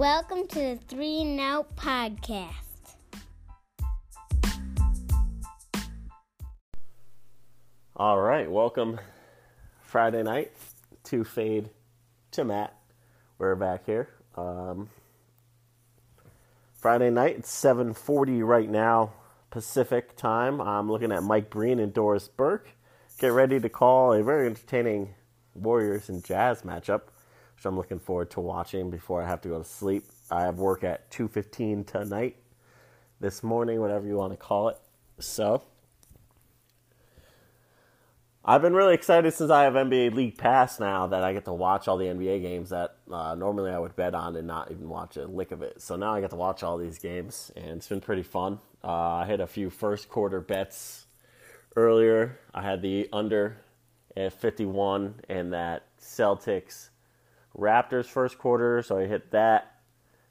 Welcome to the Three Out Podcast. All right, welcome Friday night to Fade to Matt. We're back here. Um, Friday night, it's 7:40 right now Pacific time. I'm looking at Mike Breen and Doris Burke. Get ready to call a very entertaining Warriors and Jazz matchup, which I'm looking forward to watching before I have to go to sleep. I have work at 2:15 tonight, this morning, whatever you want to call it. So, I've been really excited since I have NBA League Pass now that I get to watch all the NBA games that uh, normally I would bet on and not even watch a lick of it. So now I get to watch all these games, and it's been pretty fun. Uh, I hit a few first quarter bets earlier. I had the under at 51 and that Celtics Raptors first quarter, so I hit that.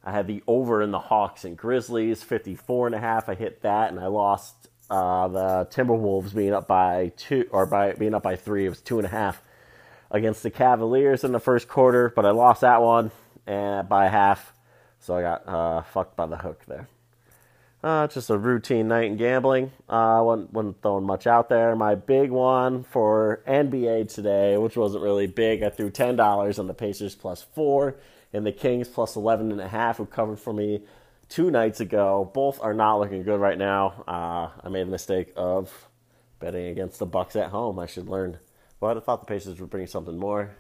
I had the over in the Hawks and Grizzlies 54 and a half. I hit that, and I lost uh, the Timberwolves being up by two or by being up by three. It was two and a half against the Cavaliers in the first quarter, but I lost that one and by half, so I got uh, fucked by the hook there. Uh, just a routine night in gambling. Uh, wasn't, wasn't throwing much out there. My big one for NBA today, which wasn't really big, I threw ten dollars on the Pacers plus four and the Kings plus eleven and a half, who covered for me two nights ago. Both are not looking good right now. Uh, I made the mistake of betting against the Bucks at home. I should learn. But I thought the Pacers would bring something more.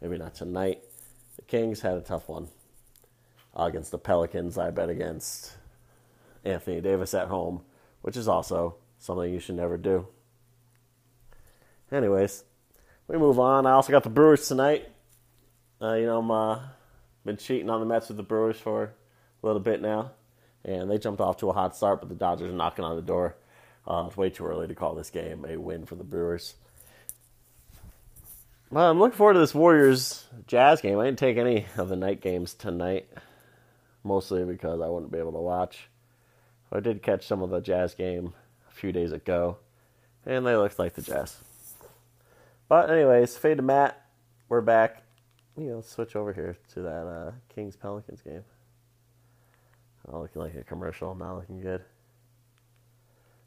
Maybe not tonight. The Kings had a tough one uh, against the Pelicans. I bet against Anthony Davis at home, which is also something you should never do. Anyways, we move on. I also got the Brewers tonight. Uh, you know, I'm uh, been cheating on the Mets with the Brewers for a little bit now, and they jumped off to a hot start, but the Dodgers are knocking on the door. Uh, it's way too early to call this game a win for the Brewers. Well, I'm looking forward to this Warriors Jazz game. I didn't take any of the night games tonight, mostly because I wouldn't be able to watch. I did catch some of the Jazz game a few days ago, and they looked like the Jazz. But anyways, fade to Matt. We're back. You know, switch over here to that uh, Kings Pelicans game. Oh, looking like a commercial. Not looking good.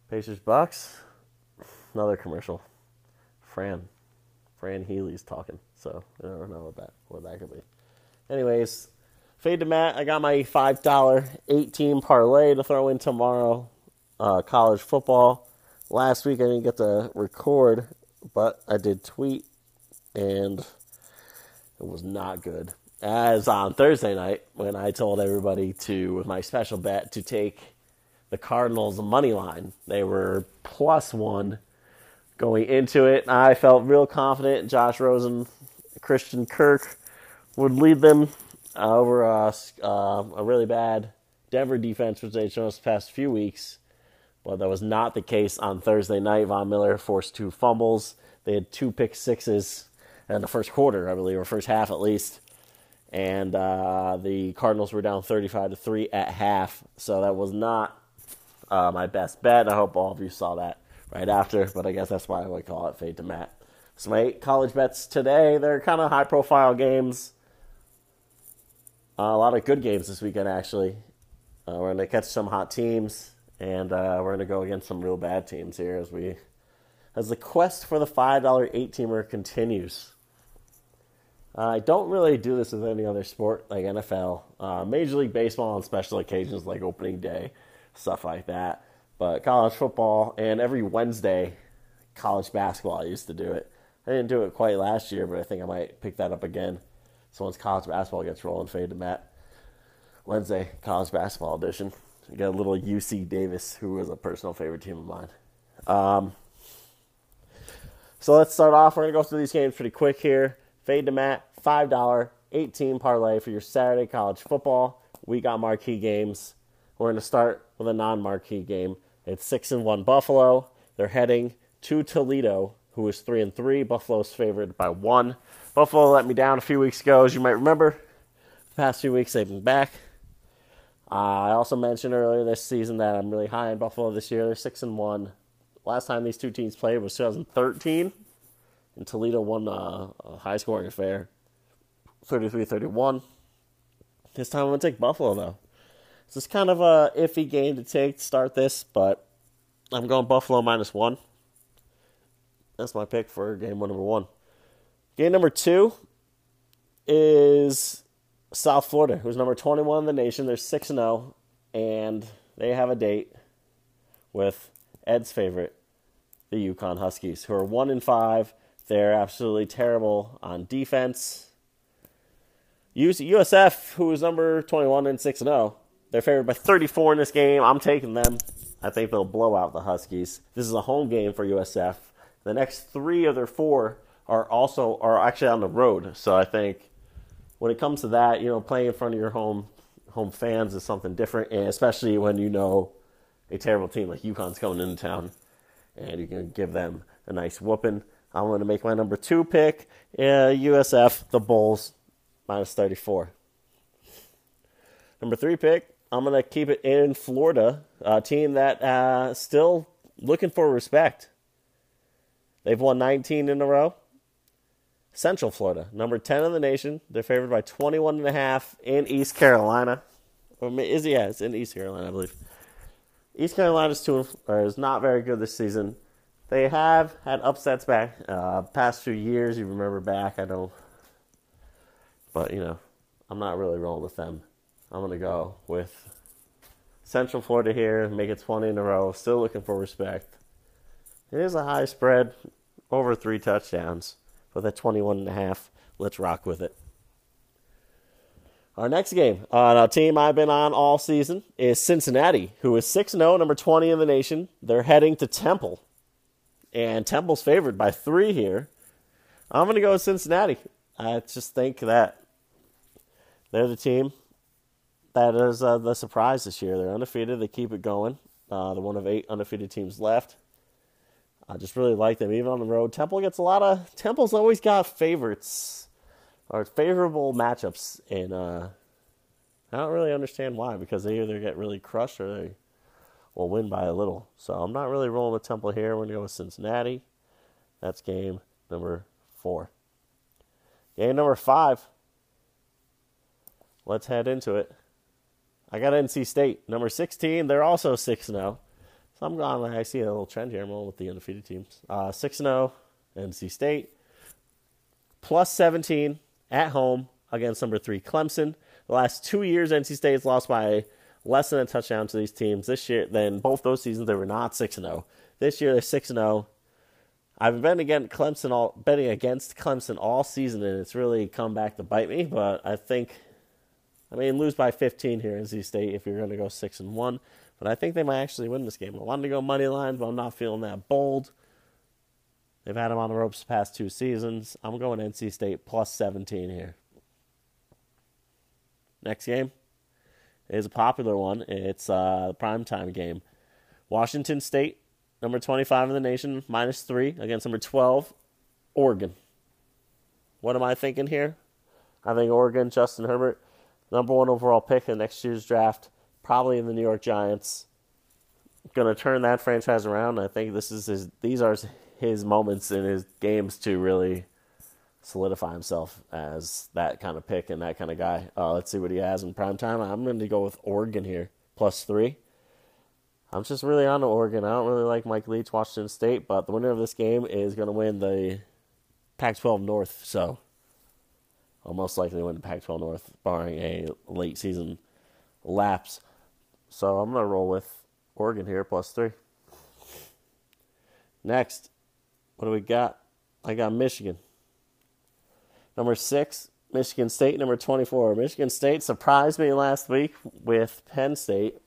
Pacers Bucks. Another commercial. Fran. Fran Healy's talking. So I don't know what that what that could be. Anyways, fade to Matt. I got my five dollar eighteen parlay to throw in tomorrow. Uh, college football. Last week I didn't get to record, but I did tweet, and it was not good as on Thursday night when I told everybody to, with my special bet, to take the Cardinals money line. They were plus one going into it. I felt real confident Josh Rosen, Christian Kirk would lead them over a, uh, a really bad Denver defense, which they've shown us the past few weeks. But that was not the case on Thursday night. Von Miller forced two fumbles. They had two pick sixes in the first quarter, I believe, or first half at least and uh, the Cardinals were down 35 to 3 at half. So that was not uh, my best bet. I hope all of you saw that right after, but I guess that's why I would call it fade to Matt. So my eight college bets today, they're kind of high profile games. Uh, a lot of good games this weekend, actually. Uh, we're going to catch some hot teams, and uh, we're going to go against some real bad teams here as we as the quest for the $5 eight teamer continues. Uh, I don't really do this with any other sport like NFL, uh, Major League Baseball on special occasions like opening day, stuff like that. But college football and every Wednesday, college basketball, I used to do it. I didn't do it quite last year, but I think I might pick that up again. So once college basketball gets rolling, fade to Matt. Wednesday, college basketball edition. We got a little UC Davis, who was a personal favorite team of mine. Um, so let's start off. We're going to go through these games pretty quick here. Fade to Matt, $5, 18 parlay for your Saturday college football. We got marquee games. We're going to start with a non marquee game. It's 6 and 1 Buffalo. They're heading to Toledo, who is 3 and 3. Buffalo's favored by 1. Buffalo let me down a few weeks ago, as you might remember. The past few weeks they've been back. Uh, I also mentioned earlier this season that I'm really high in Buffalo this year. They're 6 and 1. Last time these two teams played was 2013 and Toledo won uh, a high scoring affair 33 31. This time I'm to take Buffalo, though. So it's kind of a iffy game to take to start this, but I'm going Buffalo minus one. That's my pick for game one, number one. Game number two is South Florida, who's number 21 in the nation. They're 6 0, and they have a date with Ed's favorite, the UConn Huskies, who are 1 and 5. They're absolutely terrible on defense. USF, who is number 21 and 6 0, they're favored by 34 in this game. I'm taking them. I think they'll blow out the Huskies. This is a home game for USF. The next three of their four are also are actually on the road. So I think when it comes to that, you know, playing in front of your home home fans is something different, and especially when you know a terrible team like UConn's coming into town, and you can give them a nice whooping. I'm going to make my number two pick, uh, USF, the Bulls, minus 34. Number three pick, I'm going to keep it in Florida, a team that uh, still looking for respect. They've won 19 in a row. Central Florida, number 10 in the nation. They're favored by 21 and a half in East Carolina. Or is yeah, it's in East Carolina, I believe. East Carolina's two is not very good this season. They have had upsets back uh, past few years. You remember back, I don't, but you know, I'm not really rolling with them. I'm gonna go with Central Florida here, make it 20 in a row. Still looking for respect. It is a high spread, over three touchdowns with a 21 and a half. Let's rock with it. Our next game on a team I've been on all season is Cincinnati, who is 6 0, number 20 in the nation. They're heading to Temple. And Temple's favored by three here. I'm going to go with Cincinnati. I just think that they're the team that is uh, the surprise this year. They're undefeated, they keep it going. Uh, they're one of eight undefeated teams left. I just really like them, even on the road. Temple gets a lot of. Temple's always got favorites or favorable matchups, and uh, I don't really understand why because they either get really crushed or they will win by a little. So I'm not really rolling with Temple here. We're to go with Cincinnati. That's game number four. Game number five. Let's head into it. I got NC State, number 16. They're also 6 0. I'm going. I see a little trend here. I'm with the undefeated teams. Uh, six and zero, oh, NC State, plus 17 at home against number three Clemson. The last two years, NC State has lost by less than a touchdown to these teams. This year, then both those seasons they were not six and zero. Oh. This year they're six and zero. Oh. I've been against Clemson all betting against Clemson all season, and it's really come back to bite me. But I think, I mean, lose by 15 here, NC State. If you're going to go six and one, but I think they might actually win this game. I wanted to go money lines, but I'm not feeling that bold. They've had them on the ropes the past two seasons. I'm going NC State plus 17 here. Next game is a popular one. It's uh, a primetime game. Washington State, number 25 in the nation, minus three against number 12, Oregon. What am I thinking here? I think Oregon, Justin Herbert, number one overall pick in next year's draft probably in the New York Giants. Going to turn that franchise around. I think this is his. These are his moments in his games to really solidify himself as that kind of pick and that kind of guy. Uh, let's see what he has in prime time. I'm going to go with Oregon here, plus three. I'm just really on to Oregon. I don't really like Mike Leach, Washington State, but the winner of this game is going to win the Pac 12 North. So I'll most likely win the Pac 12 North, barring a late season lapse. So I'm going to roll with Oregon here, plus three. Next, what do we got? I got Michigan. Number six, Michigan State. Number 24. Michigan State surprised me last week with Penn State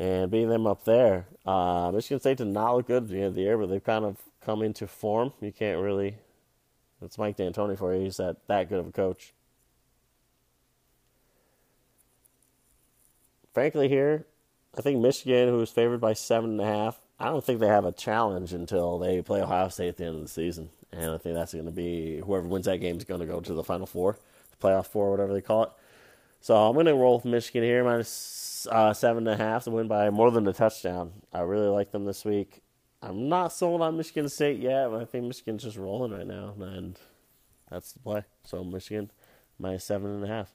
and beating them up there. Uh, Michigan State did not look good at the end of the year, but they've kind of come into form. You can't really. It's Mike D'Antoni for you. He's that, that good of a coach. Frankly, here, I think Michigan, who's favored by seven and a half, I don't think they have a challenge until they play Ohio State at the end of the season. And I think that's going to be whoever wins that game is going to go to the Final Four, the playoff four, whatever they call it. So I'm going to roll with Michigan here, minus, uh, seven and a half to win by more than a touchdown. I really like them this week. I'm not sold on Michigan State yet, but I think Michigan's just rolling right now, and that's the play. So Michigan minus seven and a half.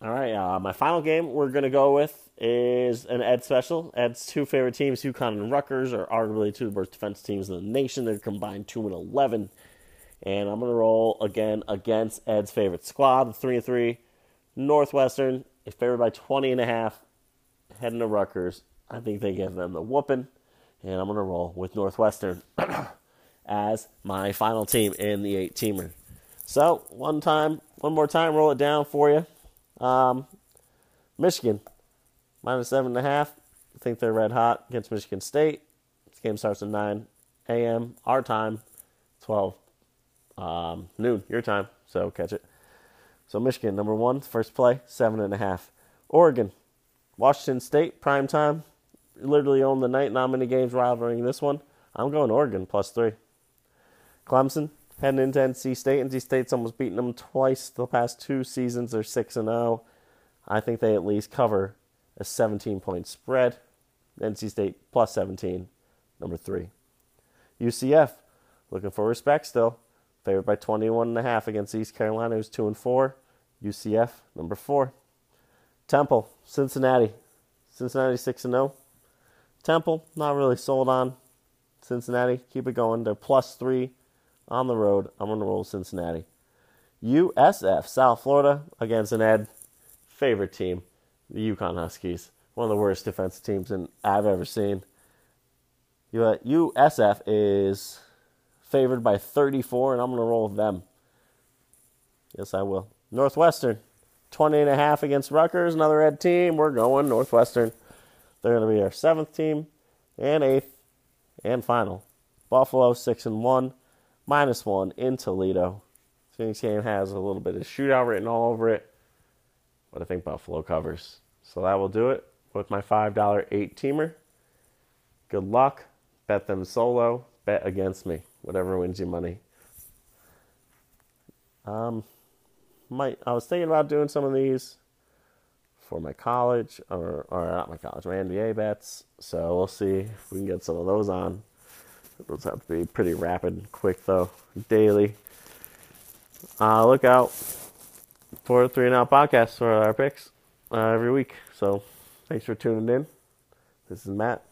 All right, uh, my final game we're going to go with is an Ed special. Ed's two favorite teams, UConn and Rutgers, are arguably two of the worst defense teams in the nation. They're combined 2 and 11. And I'm going to roll again against Ed's favorite squad, the 3 and 3. Northwestern is favored by 20 and a half, heading to Rutgers. I think they give them the whooping. And I'm going to roll with Northwestern as my final team in the eight teamer. So, one time, one more time, roll it down for you. Um, Michigan, minus seven and a half. I think they're red hot against Michigan State. This game starts at 9 a.m. our time, 12 um, noon your time. So catch it. So Michigan, number one, first play, seven and a half. Oregon, Washington State, prime time. Literally own the night. Not many games rivaling this one. I'm going Oregon plus three. Clemson, heading into NC State. NC State's almost beaten them twice the past two seasons. They're 6 and 0. I think they at least cover a 17 point spread. NC State plus 17, number 3. UCF, looking for respect still. Favored by 21 and a half against East Carolina, who's 2 and 4. UCF, number 4. Temple, Cincinnati. Cincinnati 6 and 0. Temple, not really sold on. Cincinnati, keep it going. They're plus 3 on the road. I'm going to roll Cincinnati. USF, South Florida, against an Ed favorite team, the UConn Huskies. One of the worst defensive teams in, I've ever seen. USF is favored by 34, and I'm going to roll with them. Yes, I will. Northwestern, 20 and a half against Rutgers, another Ed team. We're going Northwestern. They're going to be our seventh team and eighth and final. Buffalo, 6 and 1 minus one in Toledo. Phoenix game has a little bit of shootout written all over it, but I think Buffalo covers. So that will do it with my $5 eight teamer. Good luck. Bet them solo. Bet against me. Whatever wins you money. Um, might I was thinking about doing some of these for my college or or not my college, my NBA bets. So we'll see if we can get some of those on. Those have to be pretty rapid, quick though, daily. Uh, look out for three and out podcasts for our picks uh, every week. So thanks for tuning in. This is Matt.